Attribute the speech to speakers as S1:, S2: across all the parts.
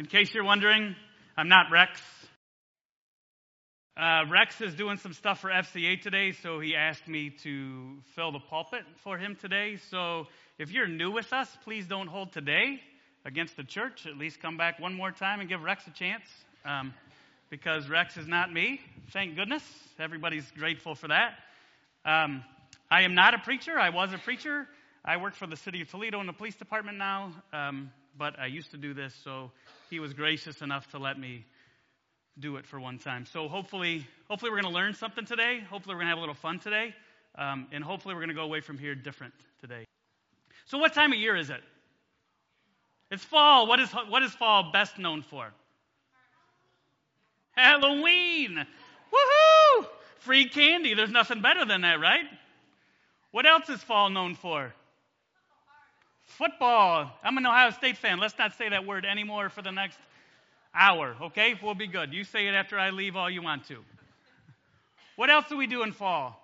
S1: In case you're wondering, I'm not Rex. Uh, Rex is doing some stuff for FCA today, so he asked me to fill the pulpit for him today. So if you're new with us, please don't hold today against the church. At least come back one more time and give Rex a chance. Um, because Rex is not me. Thank goodness. Everybody's grateful for that. Um, I am not a preacher. I was a preacher. I work for the city of Toledo in the police department now, um, but I used to do this, so he was gracious enough to let me do it for one time. So hopefully, hopefully we're going to learn something today. Hopefully we're going to have a little fun today, um, and hopefully we're going to go away from here different today. So what time of year is it? It's fall. What is what is fall best known for? Halloween. Woohoo! Free candy. There's nothing better than that, right? What else is fall known for? Football. I'm an Ohio State fan. Let's not say that word anymore for the next hour, okay? We'll be good. You say it after I leave all you want to. What else do we do in fall?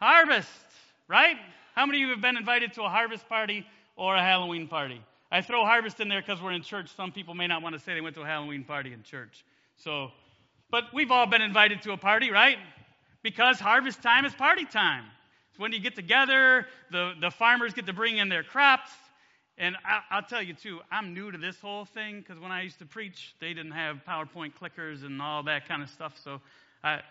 S1: Harvest, harvest right? How many of you have been invited to a harvest party or a Halloween party? I throw harvest in there because we're in church. Some people may not want to say they went to a Halloween party in church. So, but we've all been invited to a party, right? Because harvest time is party time. It's when you get together, the, the farmers get to bring in their crops. And I, I'll tell you, too, I'm new to this whole thing because when I used to preach, they didn't have PowerPoint clickers and all that kind of stuff. So I,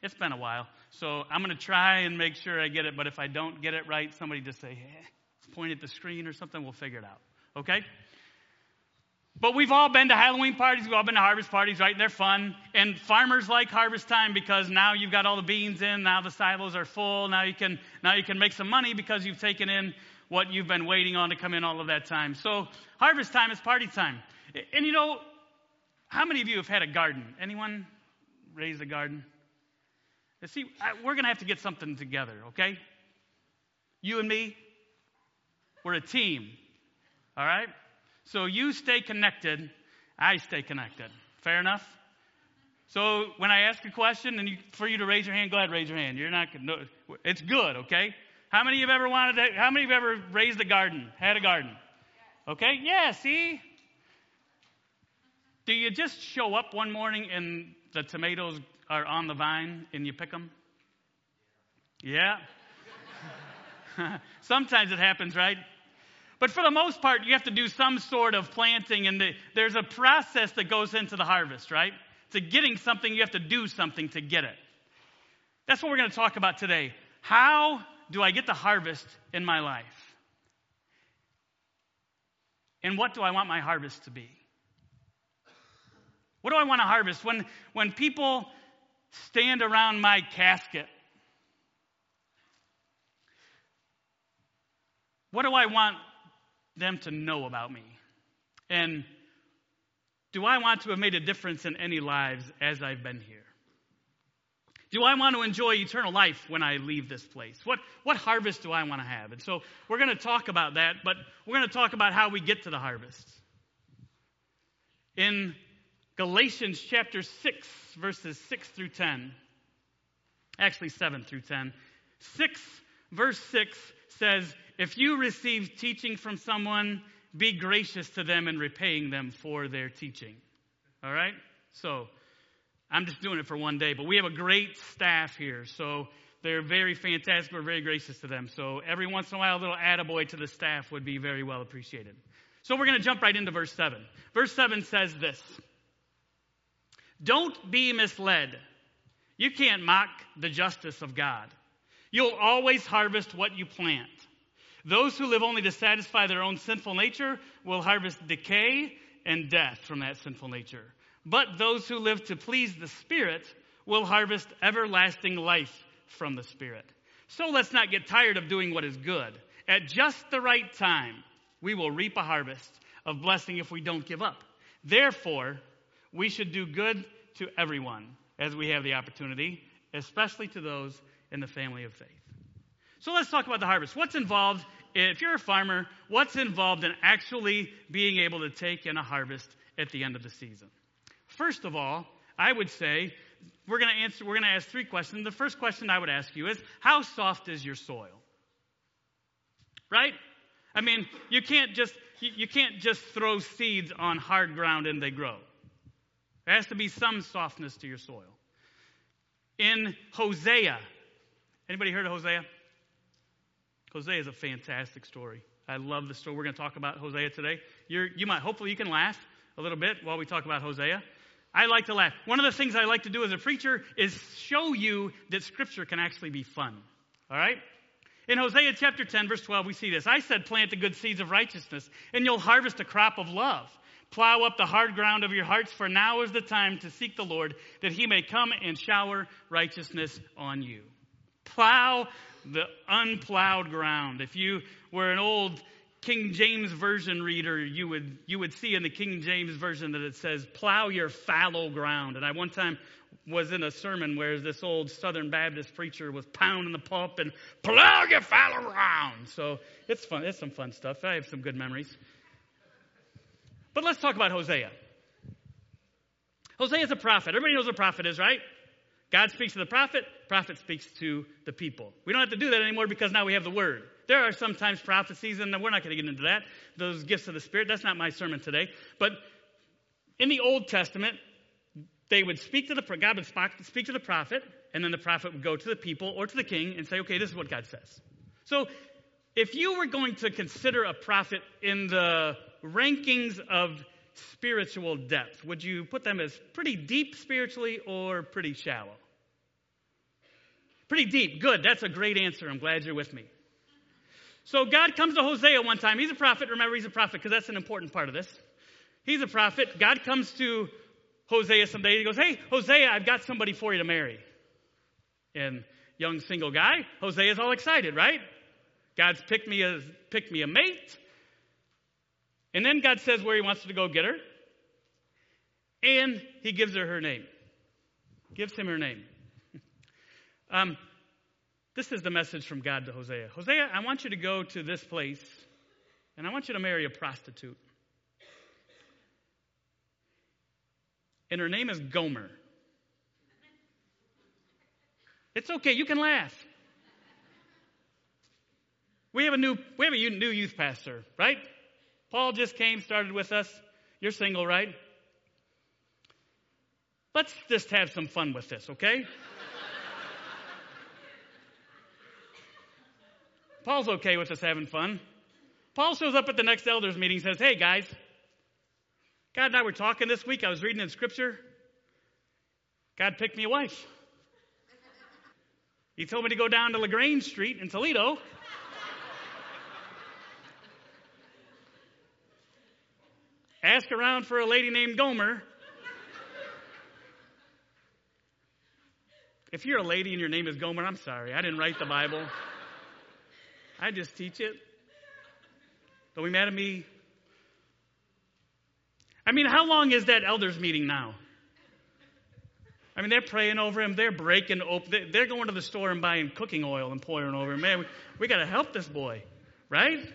S1: it's been a while. So I'm going to try and make sure I get it. But if I don't get it right, somebody just say, hey, point at the screen or something. We'll figure it out. Okay? But we've all been to Halloween parties, we've all been to harvest parties, right? And they're fun. And farmers like harvest time because now you've got all the beans in, now the silos are full, now you can now you can make some money because you've taken in what you've been waiting on to come in all of that time. So harvest time is party time. And you know, how many of you have had a garden? Anyone raise a garden? See, we're going to have to get something together, okay? You and me, we're a team, all right? So you stay connected, I stay connected. Fair enough? So when I ask a question and you, for you to raise your hand, go ahead, raise your hand. You're not no, it's good, okay? How many of you have ever wanted to, how many of you have ever raised a garden, had a garden? Okay? Yeah, see? Do you just show up one morning and the tomatoes are on the vine and you pick them? Yeah. Sometimes it happens, right? But for the most part, you have to do some sort of planting, and the, there's a process that goes into the harvest, right? To getting something, you have to do something to get it. That's what we're going to talk about today. How do I get the harvest in my life? And what do I want my harvest to be? What do I want to harvest? When, when people stand around my casket, what do I want them to know about me? And do I want to have made a difference in any lives as I've been here? Do I want to enjoy eternal life when I leave this place? What, what harvest do I want to have? And so we're going to talk about that, but we're going to talk about how we get to the harvest. In Galatians chapter 6, verses 6 through 10, actually 7 through 10, 6, verse 6 says, if you receive teaching from someone, be gracious to them in repaying them for their teaching. All right? So, I'm just doing it for one day, but we have a great staff here. So, they're very fantastic. We're very gracious to them. So, every once in a while, a little attaboy to the staff would be very well appreciated. So, we're going to jump right into verse 7. Verse 7 says this Don't be misled. You can't mock the justice of God. You'll always harvest what you plant. Those who live only to satisfy their own sinful nature will harvest decay and death from that sinful nature. But those who live to please the Spirit will harvest everlasting life from the Spirit. So let's not get tired of doing what is good. At just the right time, we will reap a harvest of blessing if we don't give up. Therefore, we should do good to everyone as we have the opportunity, especially to those in the family of faith. So let's talk about the harvest. What's involved if you're a farmer, what's involved in actually being able to take in a harvest at the end of the season? First of all, I would say we're going to answer we're going to ask three questions. The first question I would ask you is how soft is your soil? Right? I mean, you can't just you, you can't just throw seeds on hard ground and they grow. There has to be some softness to your soil. In Hosea, anybody heard of Hosea? Hosea is a fantastic story. I love the story. We're going to talk about Hosea today. You're, you might, hopefully, you can laugh a little bit while we talk about Hosea. I like to laugh. One of the things I like to do as a preacher is show you that Scripture can actually be fun. All right? In Hosea chapter 10, verse 12, we see this. I said, Plant the good seeds of righteousness, and you'll harvest a crop of love. Plow up the hard ground of your hearts, for now is the time to seek the Lord, that he may come and shower righteousness on you. Plow the unplowed ground. If you were an old King James Version reader, you would, you would see in the King James Version that it says, plow your fallow ground. And I one time was in a sermon where this old Southern Baptist preacher was pounding the pulp and plow your fallow ground. So it's fun. It's some fun stuff. I have some good memories. But let's talk about Hosea. Hosea is a prophet. Everybody knows what a prophet is, right? God speaks to the prophet, prophet speaks to the people. We don't have to do that anymore because now we have the word. There are sometimes prophecies, and we're not going to get into that, those gifts of the Spirit. That's not my sermon today. But in the Old Testament, they would speak to the God would speak to the prophet, and then the prophet would go to the people or to the king and say, "Okay, this is what God says." So, if you were going to consider a prophet in the rankings of spiritual depth, would you put them as pretty deep spiritually or pretty shallow? Pretty deep. Good. That's a great answer. I'm glad you're with me. So God comes to Hosea one time. He's a prophet. Remember, he's a prophet because that's an important part of this. He's a prophet. God comes to Hosea someday. He goes, Hey, Hosea, I've got somebody for you to marry. And young single guy, Hosea's all excited, right? God's picked me a, picked me a mate. And then God says where he wants to go get her. And he gives her her name. Gives him her name. um, this is the message from God to Hosea. Hosea, I want you to go to this place and I want you to marry a prostitute. And her name is Gomer. It's okay, you can laugh. We have a new we have a new youth pastor, right? Paul just came, started with us. You're single, right? Let's just have some fun with this, okay? Paul's okay with us having fun. Paul shows up at the next elders meeting and says, Hey, guys, God and I were talking this week. I was reading in Scripture. God picked me a wife. He told me to go down to LaGrange Street in Toledo Ask around for a lady named Gomer. If you're a lady and your name is Gomer, I'm sorry. I didn't write the Bible. I just teach it. Don't be mad at me. I mean, how long is that elders meeting now? I mean, they're praying over him. They're breaking open. They're going to the store and buying cooking oil and pouring over him. Man, we, we got to help this boy, right?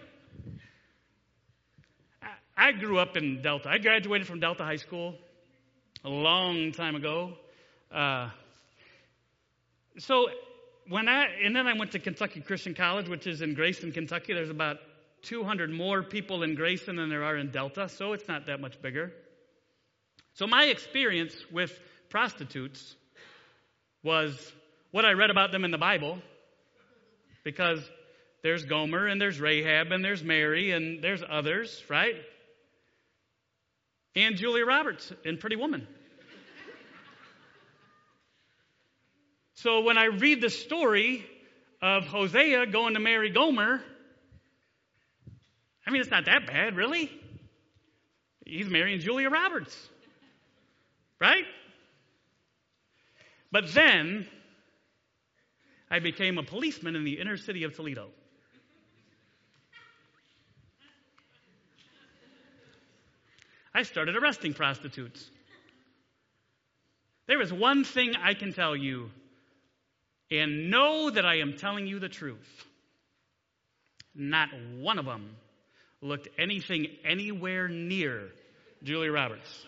S1: I grew up in Delta. I graduated from Delta High School a long time ago. Uh, so when I and then I went to Kentucky Christian College, which is in Grayson, Kentucky. There's about 200 more people in Grayson than there are in Delta, so it's not that much bigger. So my experience with prostitutes was what I read about them in the Bible, because there's Gomer and there's Rahab and there's Mary and there's others, right? And Julia Roberts in Pretty Woman. so when I read the story of Hosea going to marry Gomer, I mean, it's not that bad, really. He's marrying Julia Roberts, right? But then I became a policeman in the inner city of Toledo. I started arresting prostitutes. There is one thing I can tell you, and know that I am telling you the truth. Not one of them looked anything anywhere near Julia Roberts.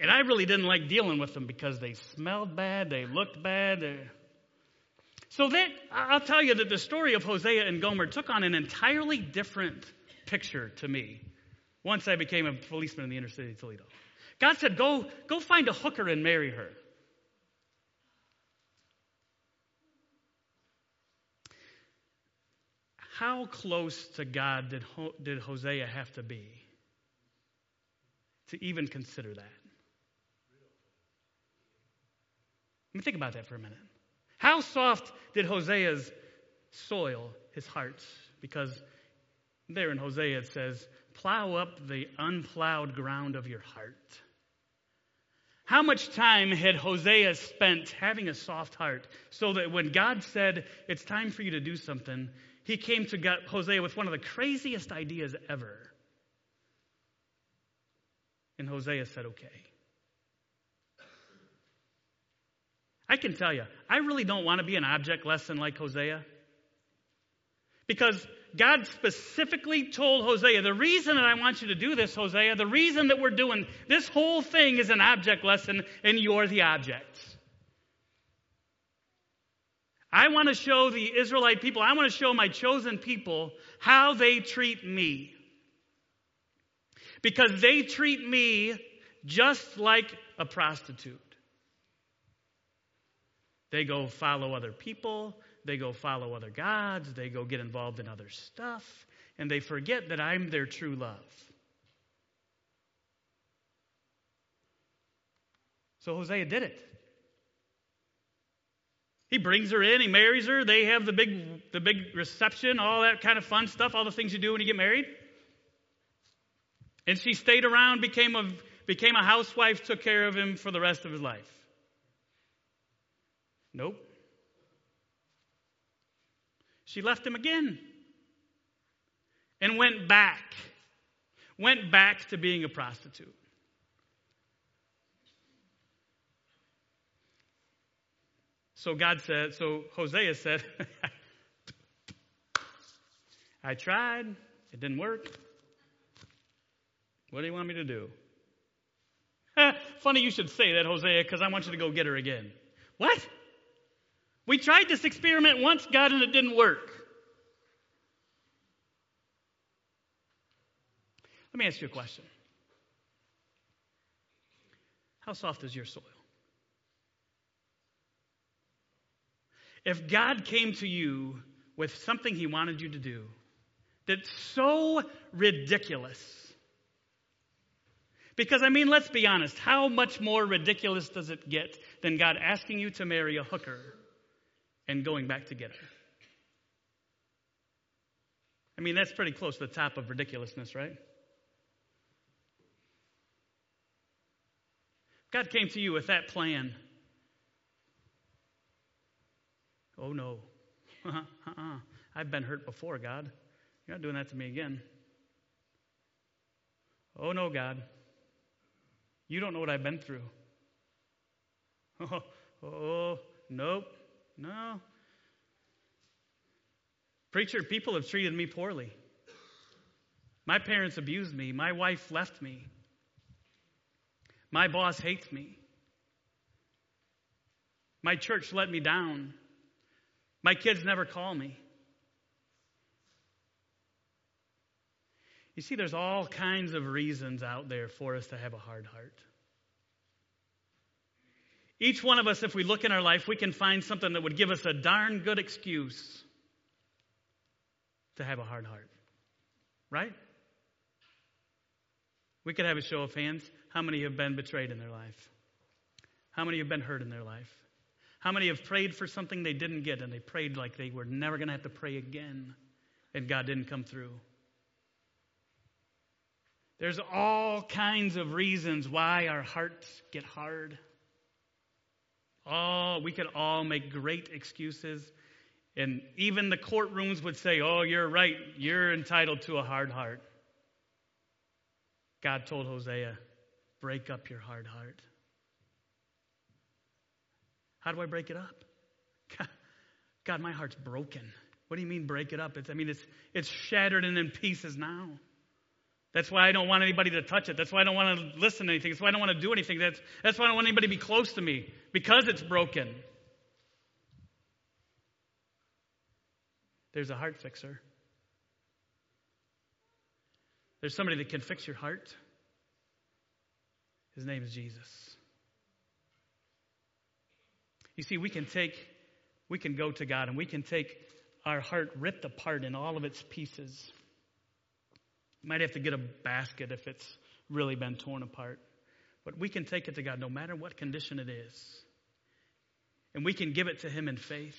S1: and I really didn't like dealing with them because they smelled bad, they looked bad. So that I'll tell you that the story of Hosea and Gomer took on an entirely different picture to me once I became a policeman in the inner city of Toledo. God said, Go, go find a hooker and marry her. How close to God did, did Hosea have to be to even consider that? Let me think about that for a minute. How soft did Hosea's soil his heart? Because there in Hosea it says, plow up the unplowed ground of your heart. How much time had Hosea spent having a soft heart so that when God said, It's time for you to do something, he came to God, Hosea with one of the craziest ideas ever. And Hosea said, Okay. I can tell you, I really don't want to be an object lesson like Hosea. Because God specifically told Hosea, the reason that I want you to do this, Hosea, the reason that we're doing this whole thing is an object lesson, and you're the object. I want to show the Israelite people, I want to show my chosen people how they treat me. Because they treat me just like a prostitute. They go follow other people. They go follow other gods. They go get involved in other stuff. And they forget that I'm their true love. So Hosea did it. He brings her in, he marries her, they have the big, the big reception, all that kind of fun stuff, all the things you do when you get married. And she stayed around, became a, became a housewife, took care of him for the rest of his life. Nope. She left him again and went back. Went back to being a prostitute. So God said, so Hosea said, I tried, it didn't work. What do you want me to do? Funny you should say that, Hosea, because I want you to go get her again. What? We tried this experiment once, God, and it didn't work. Let me ask you a question How soft is your soil? If God came to you with something He wanted you to do that's so ridiculous, because, I mean, let's be honest, how much more ridiculous does it get than God asking you to marry a hooker and going back together. I mean, that's pretty close to the top of ridiculousness, right? God came to you with that plan. Oh, no. uh-uh. I've been hurt before, God. You're not doing that to me again. Oh, no, God. You don't know what I've been through. Oh, oh nope. No. Preacher, people have treated me poorly. My parents abused me. My wife left me. My boss hates me. My church let me down. My kids never call me. You see, there's all kinds of reasons out there for us to have a hard heart. Each one of us, if we look in our life, we can find something that would give us a darn good excuse to have a hard heart. Right? We could have a show of hands. How many have been betrayed in their life? How many have been hurt in their life? How many have prayed for something they didn't get and they prayed like they were never going to have to pray again and God didn't come through? There's all kinds of reasons why our hearts get hard. Oh, we could all make great excuses. And even the courtrooms would say, Oh, you're right. You're entitled to a hard heart. God told Hosea, Break up your hard heart. How do I break it up? God, God my heart's broken. What do you mean break it up? It's, I mean, it's, it's shattered and in pieces now. That's why I don't want anybody to touch it. That's why I don't want to listen to anything. That's why I don't want to do anything. That's, that's why I don't want anybody to be close to me because it's broken. there's a heart fixer. There's somebody that can fix your heart. His name is Jesus. You see, we can take, we can go to God and we can take our heart ripped apart in all of its pieces. You might have to get a basket if it's really been torn apart. But we can take it to God no matter what condition it is. And we can give it to Him in faith.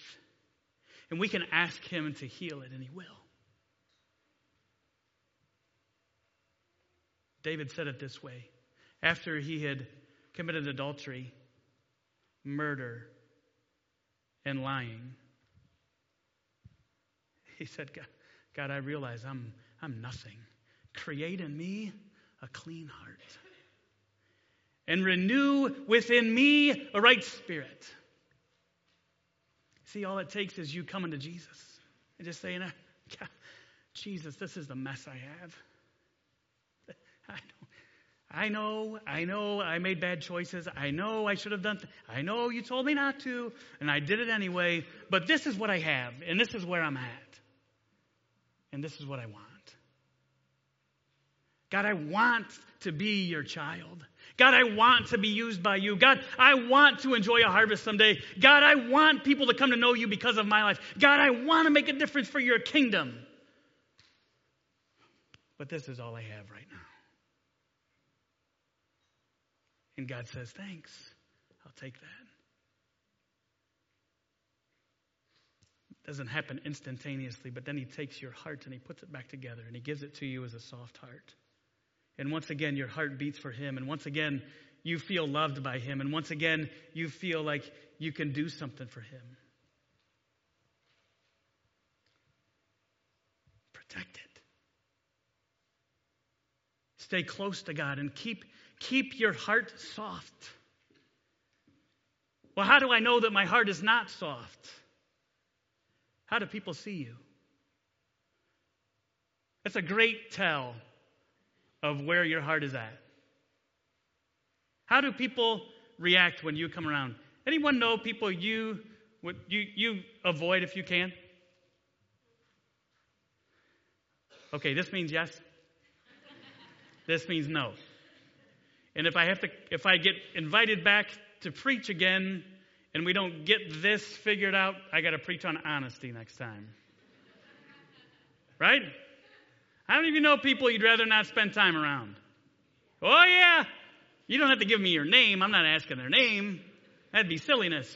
S1: And we can ask Him to heal it, and He will. David said it this way after he had committed adultery, murder, and lying. He said, God, God, I realize I'm, I'm nothing. Create in me a clean heart and renew within me a right spirit. See, all it takes is you coming to Jesus and just saying, ah, Jesus, this is the mess I have. I know, I know I made bad choices. I know I should have done, th- I know you told me not to, and I did it anyway, but this is what I have, and this is where I'm at. And this is what I want. God, I want to be your child. God, I want to be used by you. God, I want to enjoy a harvest someday. God, I want people to come to know you because of my life. God, I want to make a difference for your kingdom. But this is all I have right now. And God says, Thanks. I'll take that. It doesn't happen instantaneously, but then He takes your heart and He puts it back together and He gives it to you as a soft heart. And once again, your heart beats for Him. And once again, you feel loved by Him. And once again, you feel like you can do something for Him. Protect it. Stay close to God and keep keep your heart soft. Well, how do I know that my heart is not soft? How do people see you? That's a great tell of where your heart is at. How do people react when you come around? Anyone know people you would you you avoid if you can? Okay, this means yes. this means no. And if I have to, if I get invited back to preach again and we don't get this figured out, I got to preach on honesty next time. right? How many of you know people you'd rather not spend time around? Oh, yeah. You don't have to give me your name. I'm not asking their name. That'd be silliness.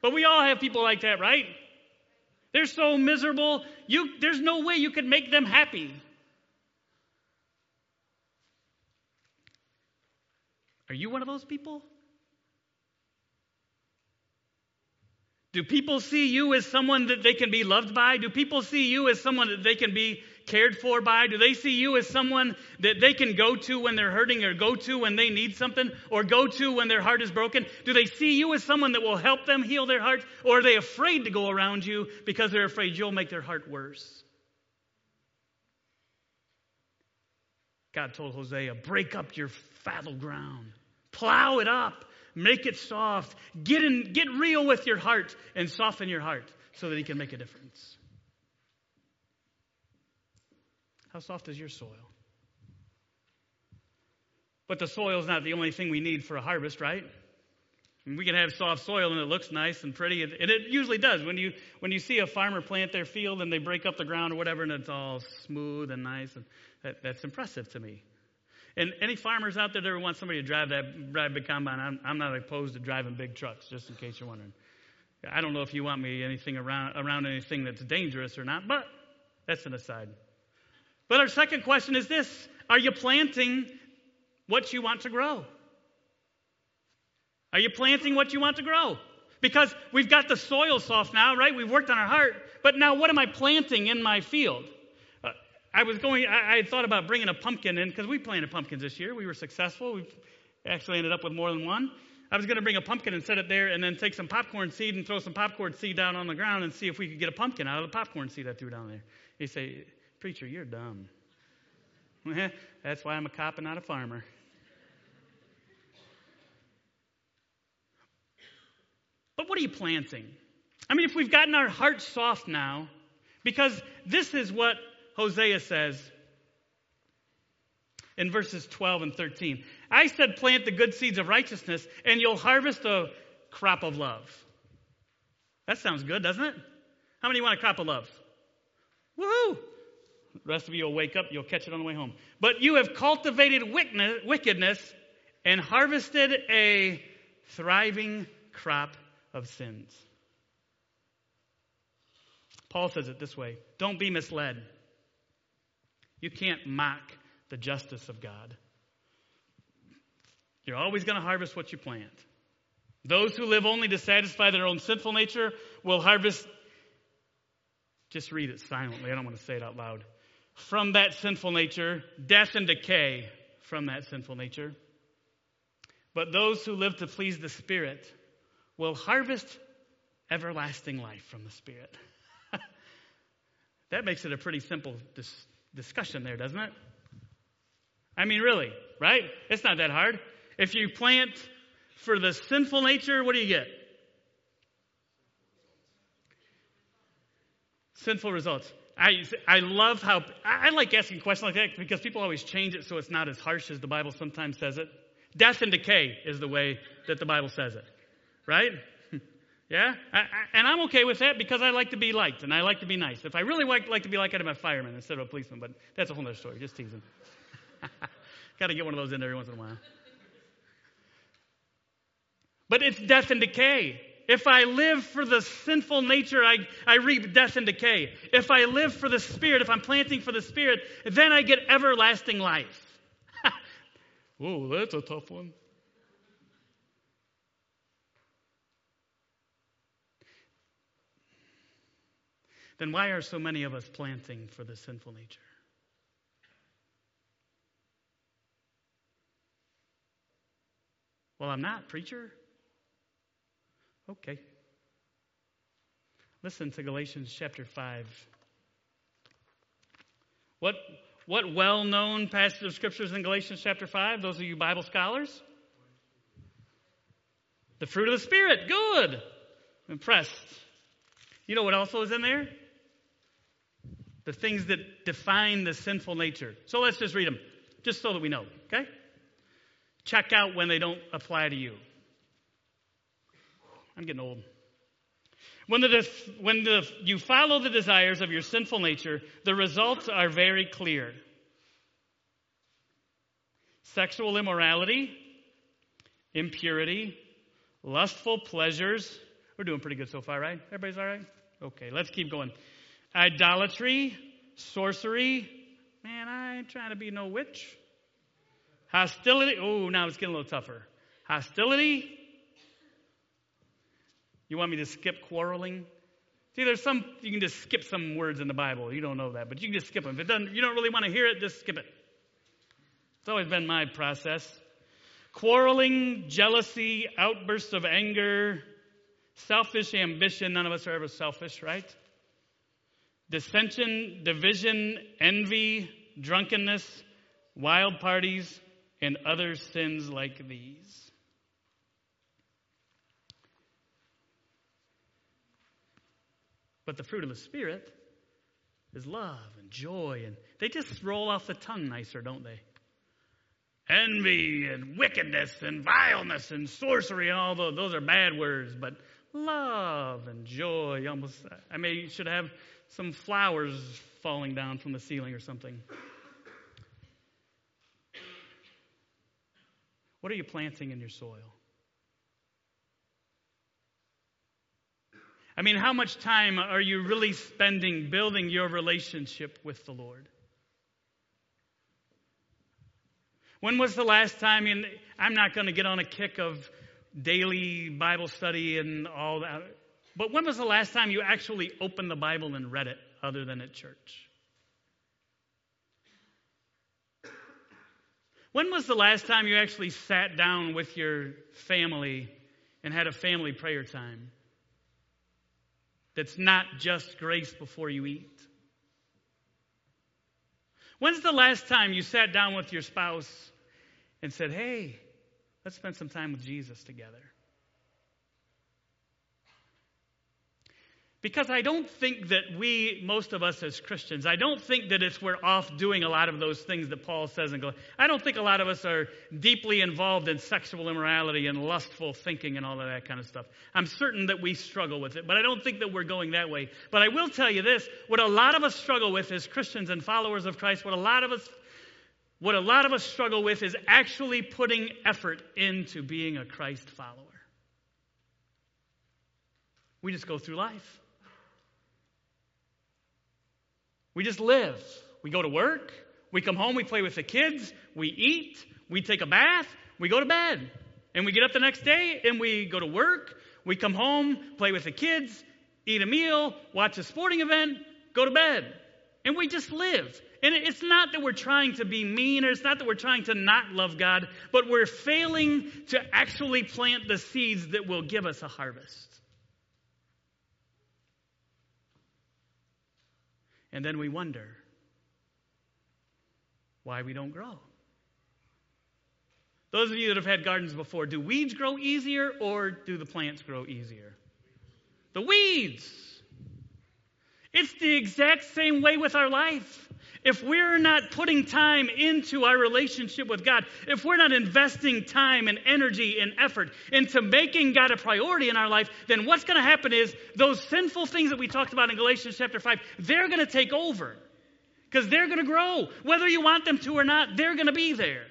S1: But we all have people like that, right? They're so miserable. You, there's no way you could make them happy. Are you one of those people? Do people see you as someone that they can be loved by? Do people see you as someone that they can be cared for by? Do they see you as someone that they can go to when they're hurting or go to when they need something or go to when their heart is broken? Do they see you as someone that will help them heal their heart or are they afraid to go around you because they're afraid you'll make their heart worse? God told Hosea, break up your fallow ground. Plow it up. Make it soft. Get, in, get real with your heart and soften your heart so that He can make a difference. How soft is your soil? But the soil is not the only thing we need for a harvest, right? we can have soft soil and it looks nice and pretty, and it usually does. When you when you see a farmer plant their field and they break up the ground or whatever, and it's all smooth and nice, and that, that's impressive to me. And any farmers out there that ever want somebody to drive that drive big combine, I'm, I'm not opposed to driving big trucks, just in case you're wondering. I don't know if you want me anything around around anything that's dangerous or not, but that's an aside. But our second question is this: Are you planting what you want to grow? Are you planting what you want to grow? Because we've got the soil soft now, right? We've worked on our heart, but now what am I planting in my field? Uh, I was going, I, had thought about bringing a pumpkin in because we planted pumpkins this year. We were successful. We actually ended up with more than one. I was going to bring a pumpkin and set it there and then take some popcorn seed and throw some popcorn seed down on the ground and see if we could get a pumpkin out of the popcorn seed I threw down there. He say, Preacher, you're dumb. That's why I'm a cop and not a farmer. But what are you planting? I mean, if we've gotten our hearts soft now, Because this is what Hosea says in verses 12 and 13. I said, plant the good seeds of righteousness, and you'll harvest a crop of love. That sounds good, doesn't it? How many want a crop of love? Woohoo! The rest of you will wake up, you'll catch it on the way home. But you have cultivated wickedness and harvested a thriving crop of sins. Paul says it this way Don't be misled. You can't mock the justice of God. You're always going to harvest what you plant. Those who live only to satisfy their own sinful nature will harvest. Just read it silently. I don't want to say it out loud. From that sinful nature, death and decay from that sinful nature. But those who live to please the Spirit will harvest everlasting life from the Spirit. that makes it a pretty simple dis- discussion there, doesn't it? I mean, really, right? It's not that hard. If you plant for the sinful nature, what do you get? Sinful results. I, I love how, I like asking questions like that because people always change it so it's not as harsh as the Bible sometimes says it. Death and decay is the way that the Bible says it, right? yeah? I, I, and I'm okay with that because I like to be liked and I like to be nice. If I really like, like to be liked, I'd have a fireman instead of a policeman, but that's a whole other story. Just teasing. Got to get one of those in every once in a while. But it's death and decay. If I live for the sinful nature, I, I reap death and decay. If I live for the Spirit, if I'm planting for the Spirit, then I get everlasting life. Whoa, that's a tough one. Then why are so many of us planting for the sinful nature? Well, I'm not, preacher. Okay. Listen to Galatians chapter 5. What, what well known passage of scriptures in Galatians chapter 5? Those of you Bible scholars? The fruit of the Spirit. Good. Impressed. You know what also is in there? The things that define the sinful nature. So let's just read them, just so that we know, okay? Check out when they don't apply to you. I'm getting old. When, the, when the, you follow the desires of your sinful nature, the results are very clear sexual immorality, impurity, lustful pleasures. We're doing pretty good so far, right? Everybody's all right? Okay, let's keep going. Idolatry, sorcery. Man, I ain't trying to be no witch. Hostility. Oh, now it's getting a little tougher. Hostility, you want me to skip quarreling? See, there's some, you can just skip some words in the Bible. You don't know that, but you can just skip them. If it doesn't, you don't really want to hear it, just skip it. It's always been my process. Quarreling, jealousy, outbursts of anger, selfish ambition. None of us are ever selfish, right? Dissension, division, envy, drunkenness, wild parties, and other sins like these. But the fruit of the Spirit is love and joy, and they just roll off the tongue nicer, don't they? Envy and wickedness and vileness and sorcery and all those, those are bad words, but love and joy. Almost, I mean, you should have some flowers falling down from the ceiling or something. What are you planting in your soil? I mean, how much time are you really spending building your relationship with the Lord? When was the last time, I'm not going to get on a kick of daily Bible study and all that, but when was the last time you actually opened the Bible and read it other than at church? When was the last time you actually sat down with your family and had a family prayer time? That's not just grace before you eat? When's the last time you sat down with your spouse and said, hey, let's spend some time with Jesus together? Because I don't think that we, most of us as Christians, I don't think that it's we're off doing a lot of those things that Paul says in Galatians. I don't think a lot of us are deeply involved in sexual immorality and lustful thinking and all of that kind of stuff. I'm certain that we struggle with it, but I don't think that we're going that way. But I will tell you this what a lot of us struggle with as Christians and followers of Christ, what a lot of us what a lot of us struggle with is actually putting effort into being a Christ follower. We just go through life. We just live. We go to work. We come home. We play with the kids. We eat. We take a bath. We go to bed. And we get up the next day and we go to work. We come home, play with the kids, eat a meal, watch a sporting event, go to bed. And we just live. And it's not that we're trying to be mean or it's not that we're trying to not love God, but we're failing to actually plant the seeds that will give us a harvest. And then we wonder why we don't grow. Those of you that have had gardens before, do weeds grow easier or do the plants grow easier? The weeds. It's the exact same way with our life. If we're not putting time into our relationship with God, if we're not investing time and energy and effort into making God a priority in our life, then what's going to happen is those sinful things that we talked about in Galatians chapter 5, they're going to take over because they're going to grow. Whether you want them to or not, they're going to be there.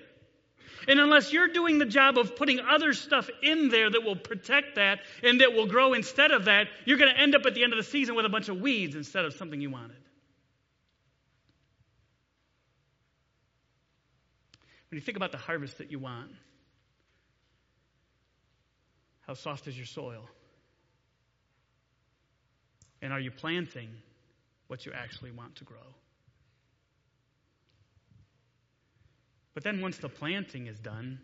S1: And unless you're doing the job of putting other stuff in there that will protect that and that will grow instead of that, you're going to end up at the end of the season with a bunch of weeds instead of something you wanted. When you think about the harvest that you want, how soft is your soil? And are you planting what you actually want to grow? But then once the planting is done,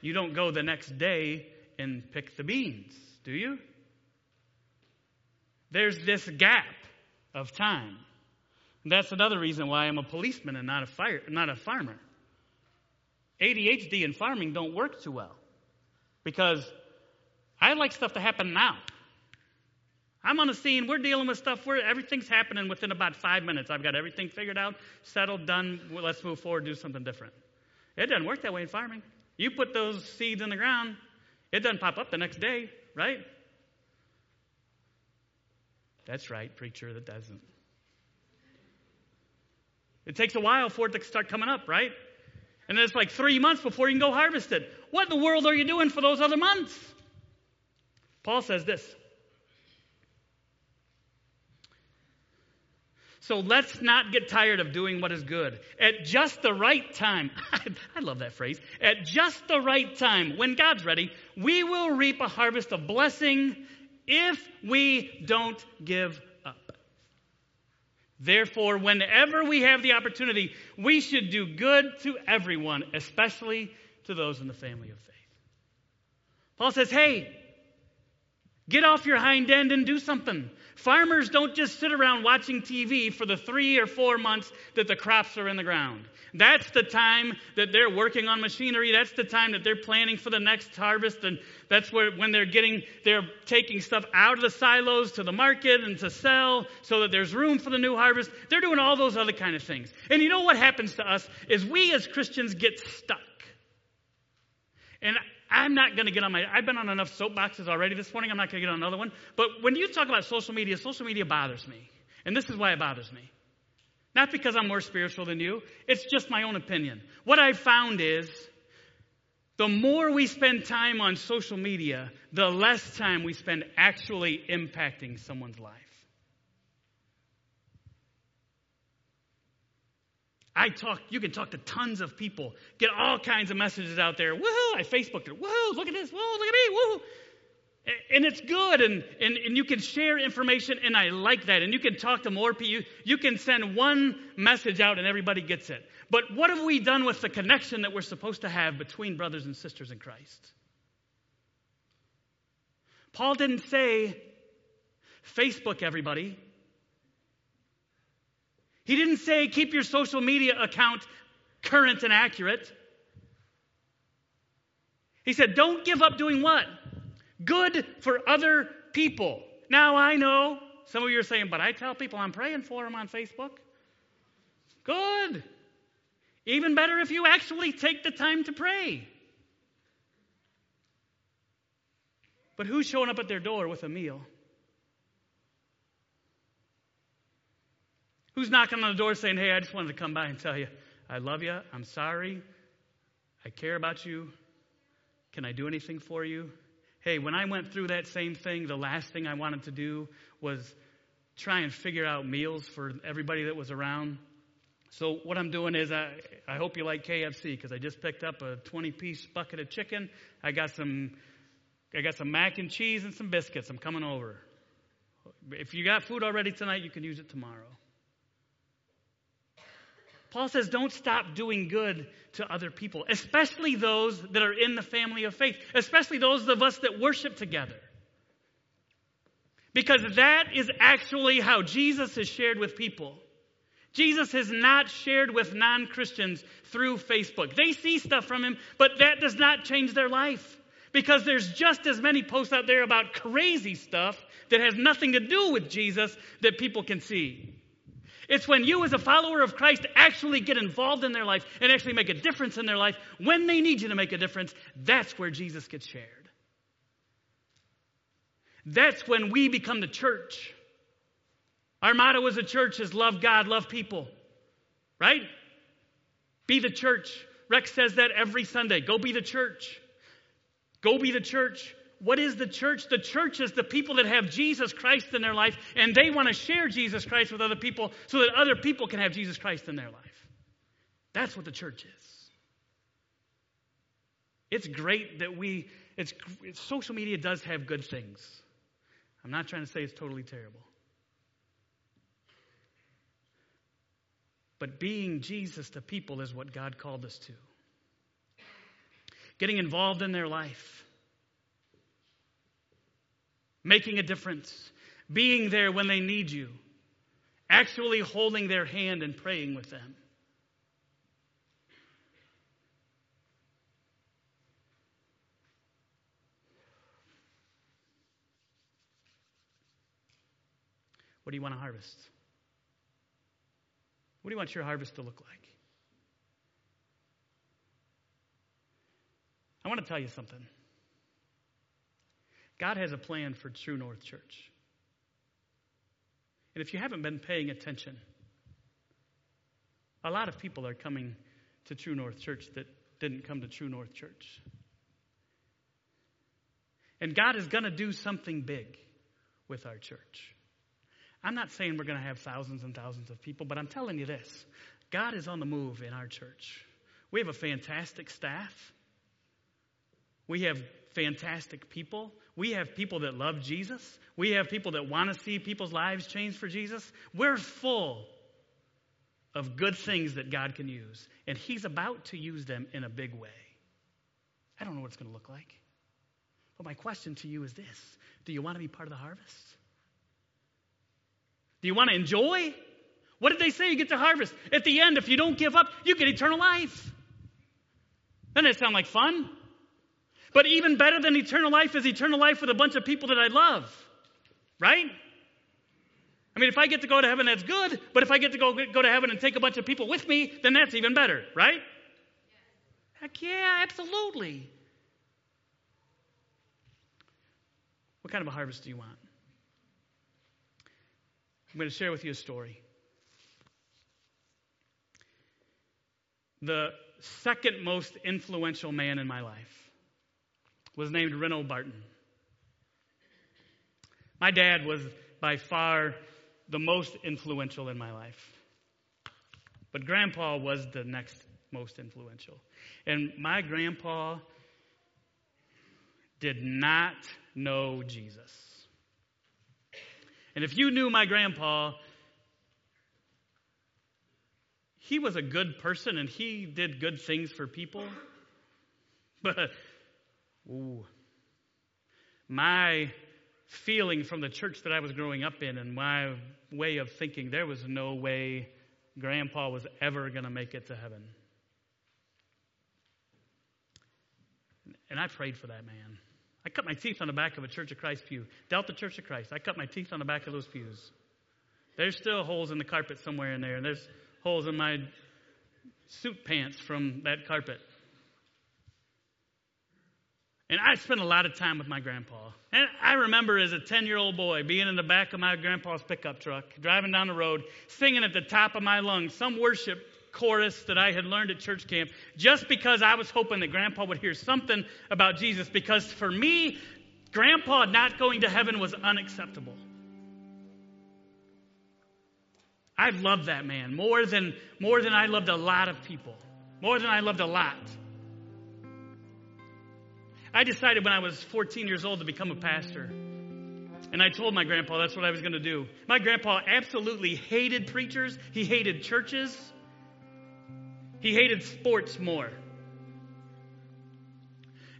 S1: you don't go the next day and pick the beans, do you? There's this gap of time. that's another reason why I'm a policeman and not a fire, not a farmer. ADHD and farming don't work too well because I like stuff to happen now. I'm on the scene. We're dealing with stuff where everything's happening within about five minutes. I've got everything figured out, settled, done. Let's move forward, do something different. It doesn't work that way in farming. You put those seeds in the ground, it doesn't pop up the next day, right? That's right, preacher, that doesn't. It takes a while for it to start coming up, right? And it's like three months before you can go harvest it. What in the world are you doing for those other months? Paul says this. So let's not get tired of doing what is good. At just the right time, I love that phrase. At just the right time, when God's ready, we will reap a harvest of blessing if we don't give Therefore, whenever we have the opportunity, we should do good to everyone, especially to those in the family of faith. Paul says, hey, get off your hind end and do something. Farmers don't just sit around watching TV for the three or four months that the crops are in the ground. That's the time that they're working on machinery. That's the time that they're planning for the next harvest. And that's where, when they're getting, they're taking stuff out of the silos to the market and to sell so that there's room for the new harvest. They're doing all those other kind of things. And you know what happens to us is we as Christians get stuck. And I'm not going to get on my, I've been on enough soapboxes already this morning. I'm not going to get on another one. But when you talk about social media, social media bothers me. And this is why it bothers me. Not because I'm more spiritual than you, it's just my own opinion. What I've found is the more we spend time on social media, the less time we spend actually impacting someone's life. I talk, you can talk to tons of people, get all kinds of messages out there. Woohoo! I Facebooked it. Woohoo! Look at this. Whoa, look at me. Woohoo! And it's good, and, and, and you can share information, and I like that. And you can talk to more people. You, you can send one message out, and everybody gets it. But what have we done with the connection that we're supposed to have between brothers and sisters in Christ? Paul didn't say, Facebook everybody. He didn't say, keep your social media account current and accurate. He said, don't give up doing what? good for other people. Now, I know Some of you are saying, but I tell people I'm praying for them on Facebook. Good. Even better if you actually take the time to pray. But who's showing up at their door with a meal? Who's knocking on the door saying, Hey, I just wanted to come by and tell you, I love you. I'm sorry. I care about you. Can I do anything for you? Hey, when I went through that same thing, the last thing I wanted to do was try and figure out meals for everybody that was around. So what I'm doing is I, I hope you like KFC because I just picked up a 20 piece bucket of chicken. I got some I got some mac and cheese and some biscuits. I'm coming over. If you got food already tonight, you can use it tomorrow. Paul says, don't stop doing good to other people, especially those that are in the family of faith, especially those of us that worship together. Because that is actually how Jesus is shared with people. Jesus has not shared with non Christians through Facebook. They see stuff from him, but that does not change their life. Because there's just as many posts out there about crazy stuff that has nothing to do with Jesus that people can see. It's when you, as a follower of Christ, actually get involved in their life and actually make a difference in their life when they need you to make a difference. That's where Jesus gets shared. That's when we become the church. Our motto as a church is love God, love people. Right? Be the church. Rex says that every Sunday. Go be the church. Go be the church. What is the church? The church is the people that have Jesus Christ in their life, and they want to share Jesus Christ with other people so that other people can have Jesus Christ in their life. That's what the church is. It's great that we, it's, social media does have good things. I'm not trying to say it's totally terrible. But being Jesus to people is what God called us to. Getting involved in their life making a difference, being there when they need you, actually holding their hand and praying with them. What do you want to harvest? What do you want your harvest to look like? I want to tell you something. God has a plan for True North Church. And if you haven't been paying attention, a lot of people are coming to True North Church that didn't come to True North Church. And God is going to do something big with our church. I'm not saying we're going to have thousands and thousands of people, but I'm telling you this God is on the move in our church. We have a fantastic staff. We have fantastic people. We have people that love Jesus. We have people that want to see people's lives change for Jesus. We're full of good things that God can use, and He's about to use them in a big way. I don't know what it's going to look like. But my question to you is this Do you want to be part of the harvest? Do you want to enjoy? What did they say? You get to harvest. At the end, if you don't give up, you get eternal life. Doesn't it sound like fun? But even better than eternal life is eternal life with a bunch of people that I love. Right? I mean, if I get to go to heaven, that's good. But if I get to go, go to heaven and take a bunch of people with me, then that's even better. Right? Heck yeah, absolutely. What kind of a harvest do you want? I'm going to share with you a story. The second most influential man in my life was named Reno Barton. My dad was by far the most influential in my life. But grandpa was the next most influential. And my grandpa did not know Jesus. And if you knew my grandpa, he was a good person and he did good things for people. But Ooh. My feeling from the church that I was growing up in and my way of thinking, there was no way Grandpa was ever going to make it to heaven. And I prayed for that man. I, cut my teeth on the back of a Church of Christ pew. Delta Church of Christ. I cut my teeth on the back of those pews. There's still holes in the carpet somewhere in there, and there's holes in my suit pants from that carpet. And I spent a lot of time with my grandpa. And I remember as a 10 year old boy being in the back of my grandpa's pickup truck, driving down the road, singing at the top of my lungs some worship chorus that I had learned at church camp, just because I was hoping that grandpa would hear something about Jesus. Because for me, grandpa not going to heaven was unacceptable. I loved that man more than, more than I loved a lot of people, more than I loved a lot. I decided when I was 14 years old to become a pastor. And I told my grandpa that's what I was going to do. My grandpa absolutely hated preachers, he hated churches, he hated sports more.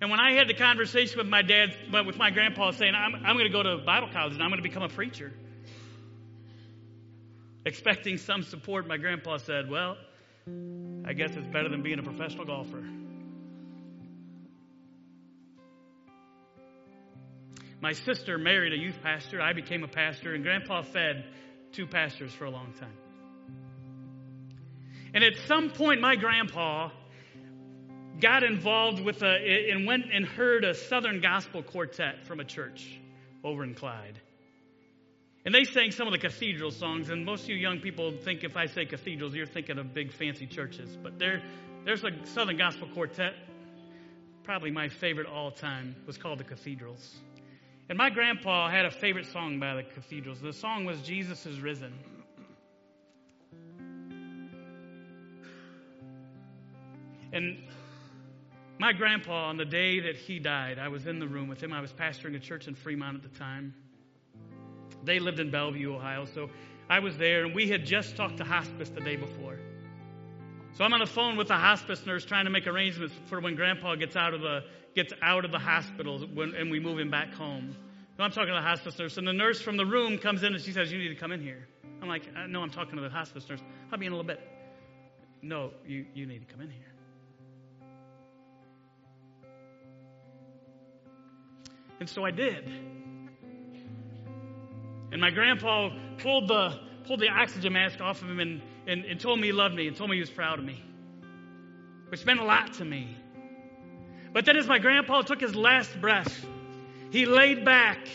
S1: And when I had the conversation with my dad, with my grandpa, saying, I'm, I'm going to go to Bible college and I'm going to become a preacher, expecting some support, my grandpa said, Well, I guess it's better than being a professional golfer. My sister married a youth pastor. I became a pastor, and Grandpa fed two pastors for a long time. And at some point, my grandpa got involved with a, and went and heard a Southern Gospel quartet from a church over in Clyde. And they sang some of the cathedral songs, and most of you young people think if I say cathedrals, you're thinking of big fancy churches. But there, there's a Southern Gospel quartet, probably my favorite all time, was called the Cathedrals. And my grandpa had a favorite song by the Cathedrals. The song was Jesus is Risen. And my grandpa, on the day that he died, I was in the room with him. I was pastoring a church in Fremont at the time. They lived in Bellevue, Ohio, so I was there, and we had just talked to hospice the day before. So I'm on the phone with the hospice nurse trying to make arrangements for when Grandpa gets out of the gets out of the hospital when, and we move him back home. So I'm talking to the hospice nurse, and the nurse from the room comes in and she says, "You need to come in here." I'm like, uh, "No, I'm talking to the hospice nurse. I'll be in a little bit." No, you you need to come in here. And so I did. And my grandpa pulled the, pulled the oxygen mask off of him and, and, and told me he loved me and told me he was proud of me, which meant a lot to me. But then, as my grandpa took his last breath, he laid back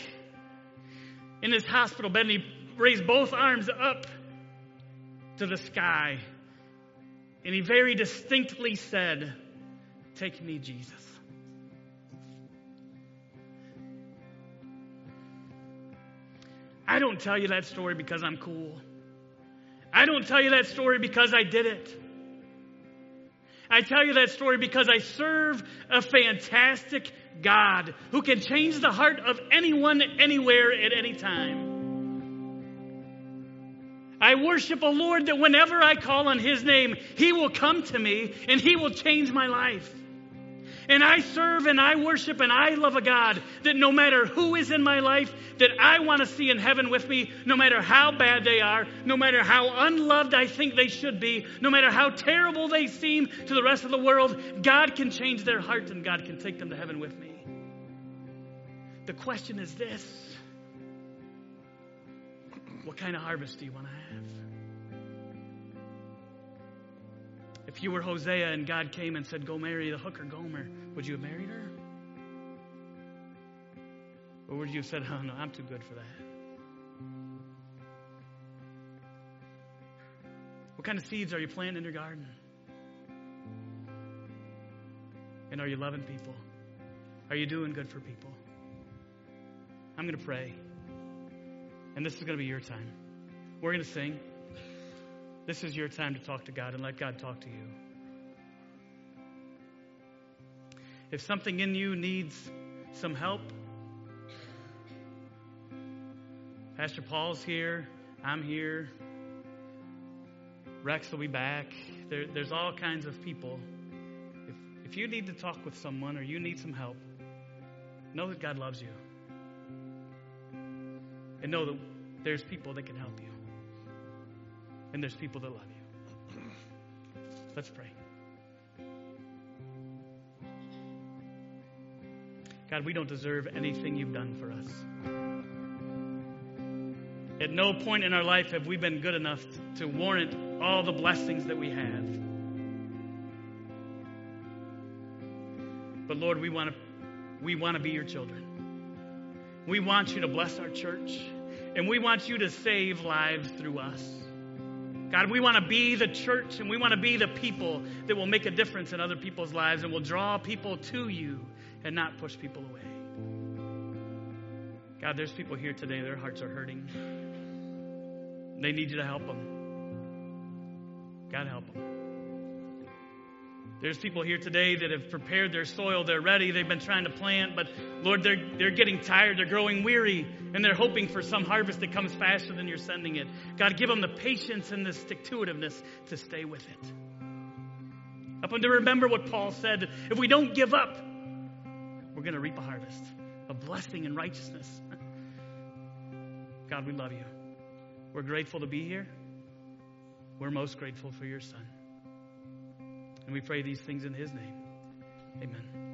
S1: in his hospital bed and he raised both arms up to the sky. And he very distinctly said, Take me, Jesus. I don't tell you that story because I'm cool. I don't tell you that story because I did it. I tell you that story because I serve a fantastic God who can change the heart of anyone, anywhere, at any time. I worship a Lord that whenever I call on His name, He will come to me and He will change my life. And I serve and I worship and I love a God that no matter who is in my life that I want to see in heaven with me, no matter how bad they are, no matter how unloved I think they should be, no matter how terrible they seem to the rest of the world, God can change their heart and God can take them to heaven with me. The question is this What kind of harvest do you want to have? If you were Hosea and God came and said, Go marry the hooker Gomer, would you have married her? Or would you have said, Oh, no, I'm too good for that? What kind of seeds are you planting in your garden? And are you loving people? Are you doing good for people? I'm going to pray. And this is going to be your time. We're going to sing. This is your time to talk to God and let God talk to you. If something in you needs some help, Pastor Paul's here. I'm here. Rex will be back. There, there's all kinds of people. If, if you need to talk with someone or you need some help, know that God loves you. And know that there's people that can help you and there's people that love you. Let's pray. God, we don't deserve anything you've done for us. At no point in our life have we been good enough to warrant all the blessings that we have. But Lord, we want to we want to be your children. We want you to bless our church, and we want you to save lives through us. God, we want to be the church and we want to be the people that will make a difference in other people's lives and will draw people to you and not push people away. God, there's people here today, their hearts are hurting. They need you to help them. God, help them. There's people here today that have prepared their soil. They're ready. They've been trying to plant, but Lord, they're, they're getting tired. They're growing weary, and they're hoping for some harvest that comes faster than you're sending it. God, give them the patience and the stick to to stay with it. Up and to remember what Paul said if we don't give up, we're going to reap a harvest of blessing and righteousness. God, we love you. We're grateful to be here. We're most grateful for your son. And we pray these things in his name. Amen.